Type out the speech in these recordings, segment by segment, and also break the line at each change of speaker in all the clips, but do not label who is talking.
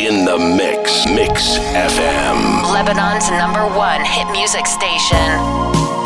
In the mix. Mix FM.
Lebanon's number one hit music station.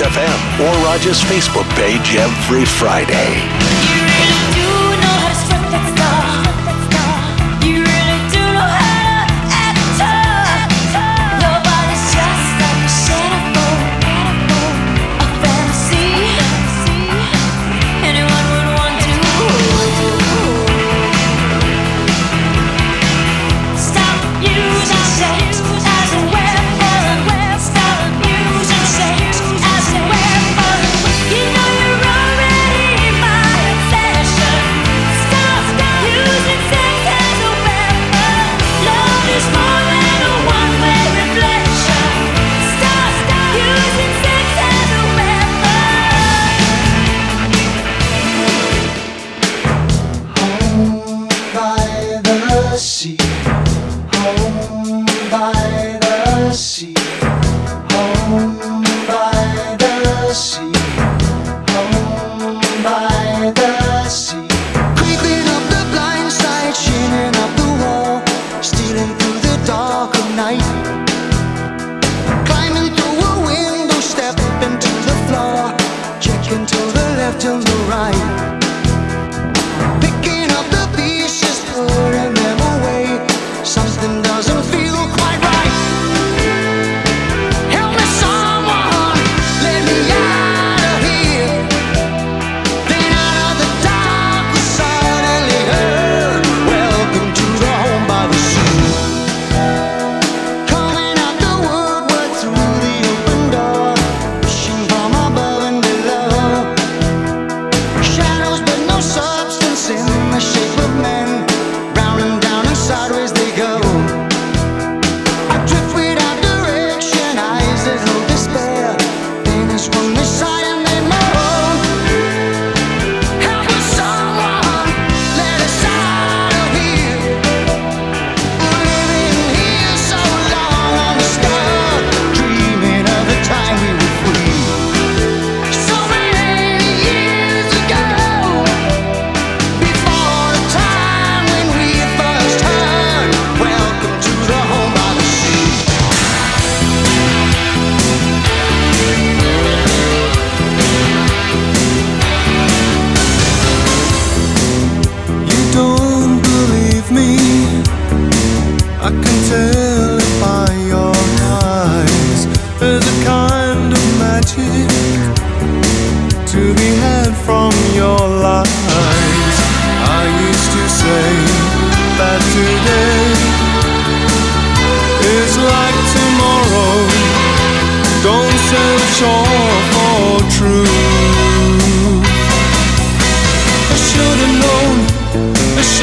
FM or Rogers' Facebook page every Friday.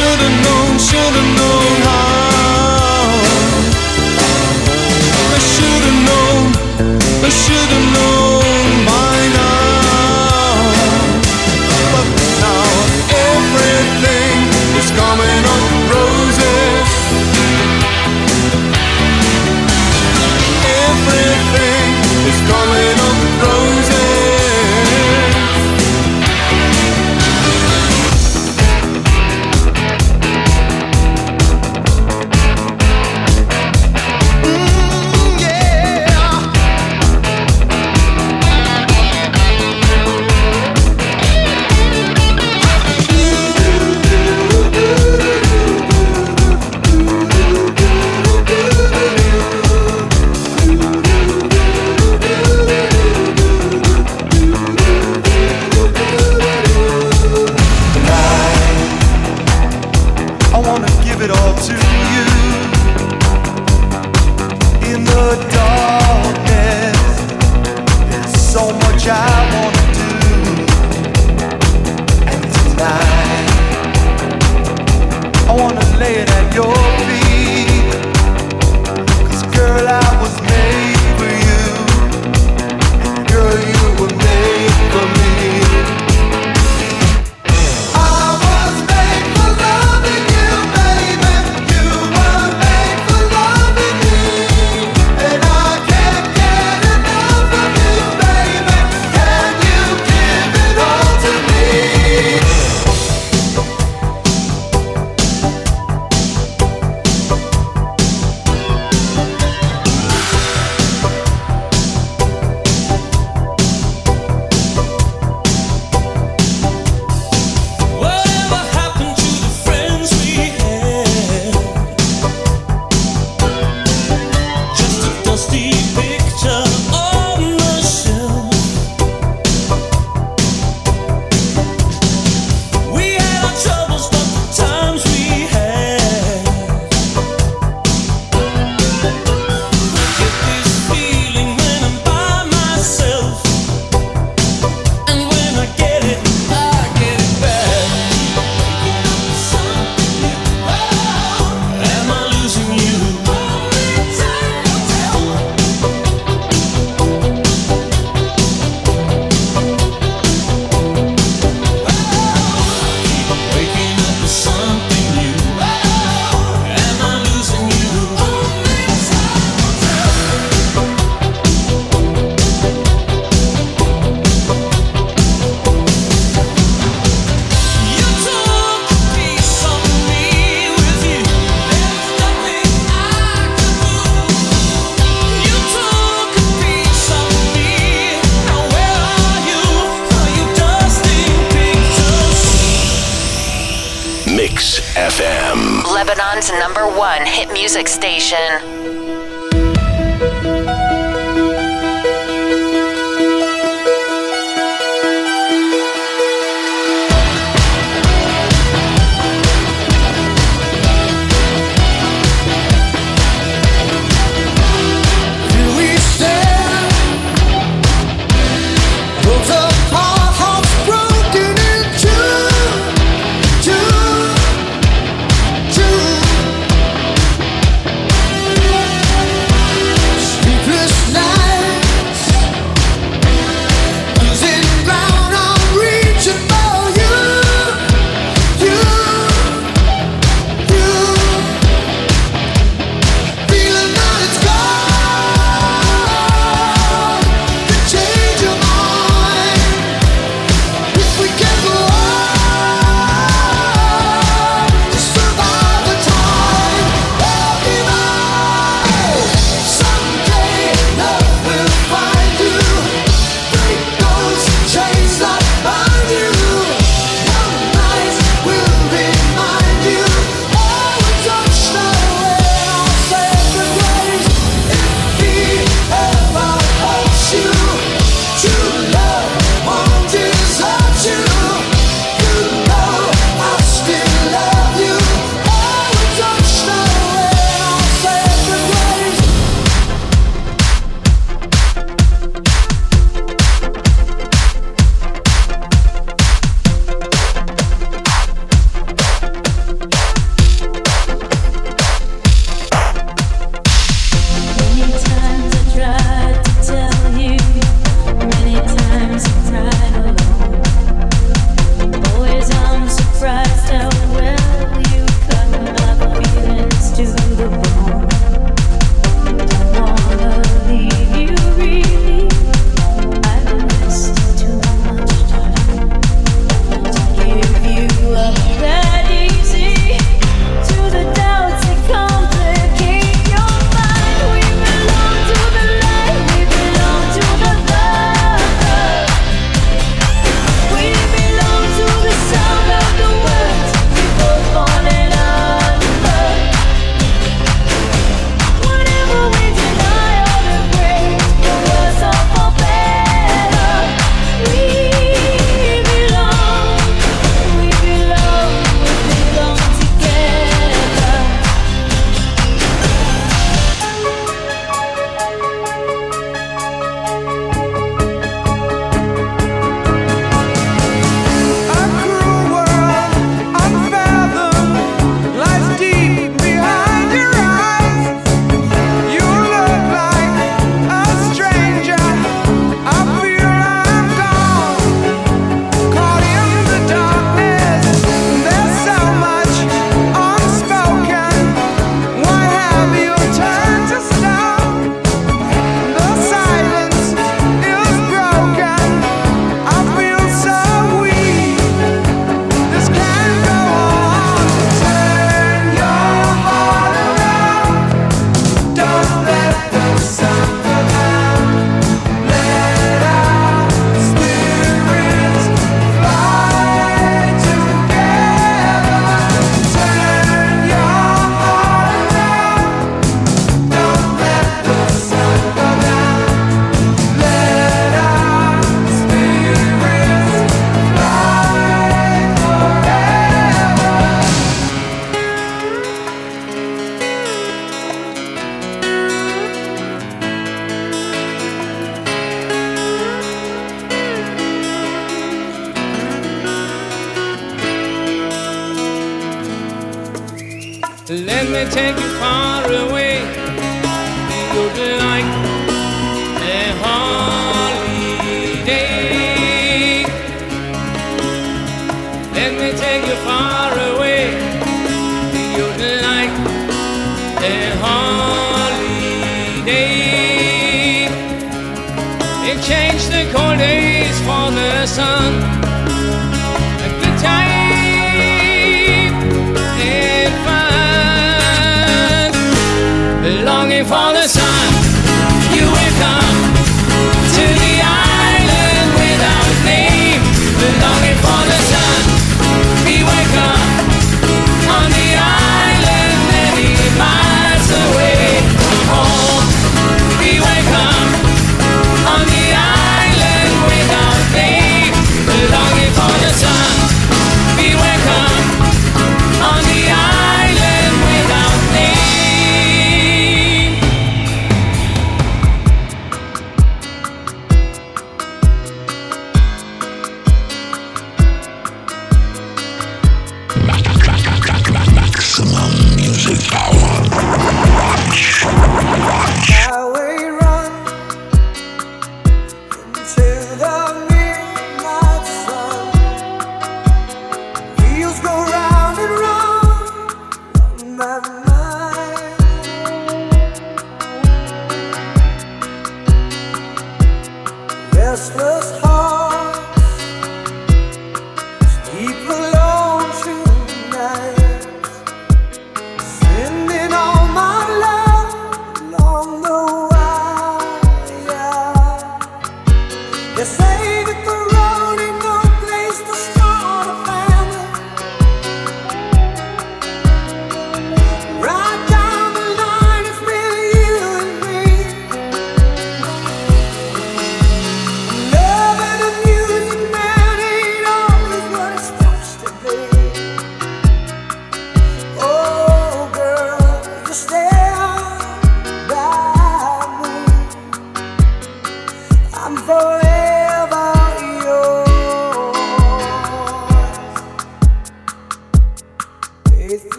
Should've known, should've known how.
I should've known, I
should've known.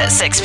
At 6